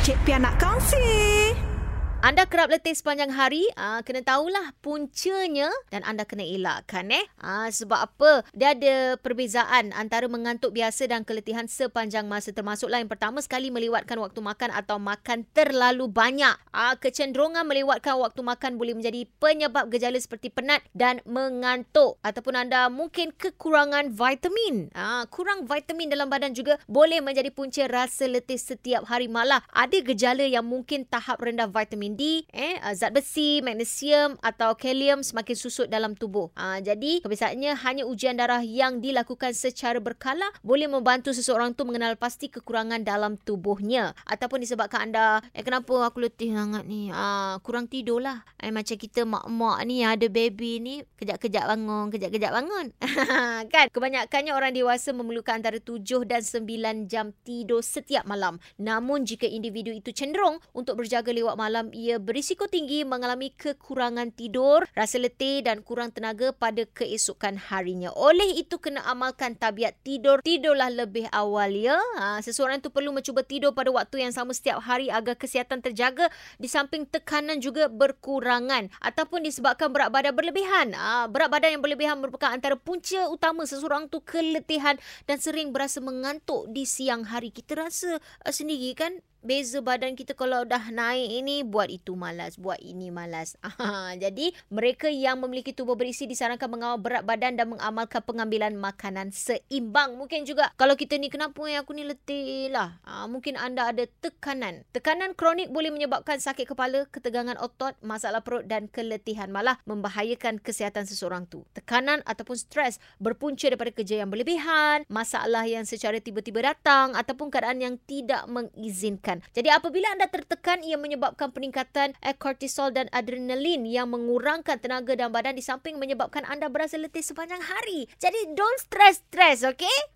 Cik Pia nak kongsi. Anda kerap letih sepanjang hari, uh, kena tahulah puncanya dan anda kena elakkan eh. Uh, sebab apa? Dia ada perbezaan antara mengantuk biasa dan keletihan sepanjang masa termasuklah yang pertama sekali melewatkan waktu makan atau makan terlalu banyak. Uh, kecenderungan melewatkan waktu makan boleh menjadi penyebab gejala seperti penat dan mengantuk ataupun anda mungkin kekurangan vitamin. Uh, kurang vitamin dalam badan juga boleh menjadi punca rasa letih setiap hari malah. Ada gejala yang mungkin tahap rendah vitamin vitamin D, eh, uh, zat besi, magnesium atau kalium semakin susut dalam tubuh. Uh, jadi, kebiasaannya hanya ujian darah yang dilakukan secara berkala boleh membantu seseorang tu mengenal pasti kekurangan dalam tubuhnya. Ataupun disebabkan anda, eh kenapa aku letih sangat ni? Uh, kurang tidur lah. Eh, macam kita mak-mak ni ada baby ni, kejap-kejap bangun, kejap-kejap bangun. kan? Kebanyakannya orang dewasa memerlukan antara 7 dan 9 jam tidur setiap malam. Namun, jika individu itu cenderung untuk berjaga lewat malam ia berisiko tinggi mengalami kekurangan tidur, rasa letih dan kurang tenaga pada keesokan harinya. Oleh itu kena amalkan tabiat tidur. Tidurlah lebih awal ya. Ha, seseorang itu perlu mencuba tidur pada waktu yang sama setiap hari agar kesihatan terjaga di samping tekanan juga berkurangan ataupun disebabkan berat badan berlebihan. Ha, berat badan yang berlebihan merupakan antara punca utama seseorang tu keletihan dan sering berasa mengantuk di siang hari. Kita rasa uh, sendiri kan beza badan kita kalau dah naik ini buat itu malas, buat ini malas. jadi mereka yang memiliki tubuh berisi disarankan mengawal berat badan dan mengamalkan pengambilan makanan seimbang. Mungkin juga kalau kita ni kenapa yang aku ni letih lah. Ha, mungkin anda ada tekanan. Tekanan kronik boleh menyebabkan sakit kepala, ketegangan otot, masalah perut dan keletihan malah membahayakan kesihatan seseorang tu. Tekanan ataupun stres berpunca daripada kerja yang berlebihan, masalah yang secara tiba-tiba datang ataupun keadaan yang tidak mengizinkan tertekan. Jadi apabila anda tertekan ia menyebabkan peningkatan kortisol dan adrenalin yang mengurangkan tenaga dalam badan di samping menyebabkan anda berasa letih sepanjang hari. Jadi don't stress stress, okay?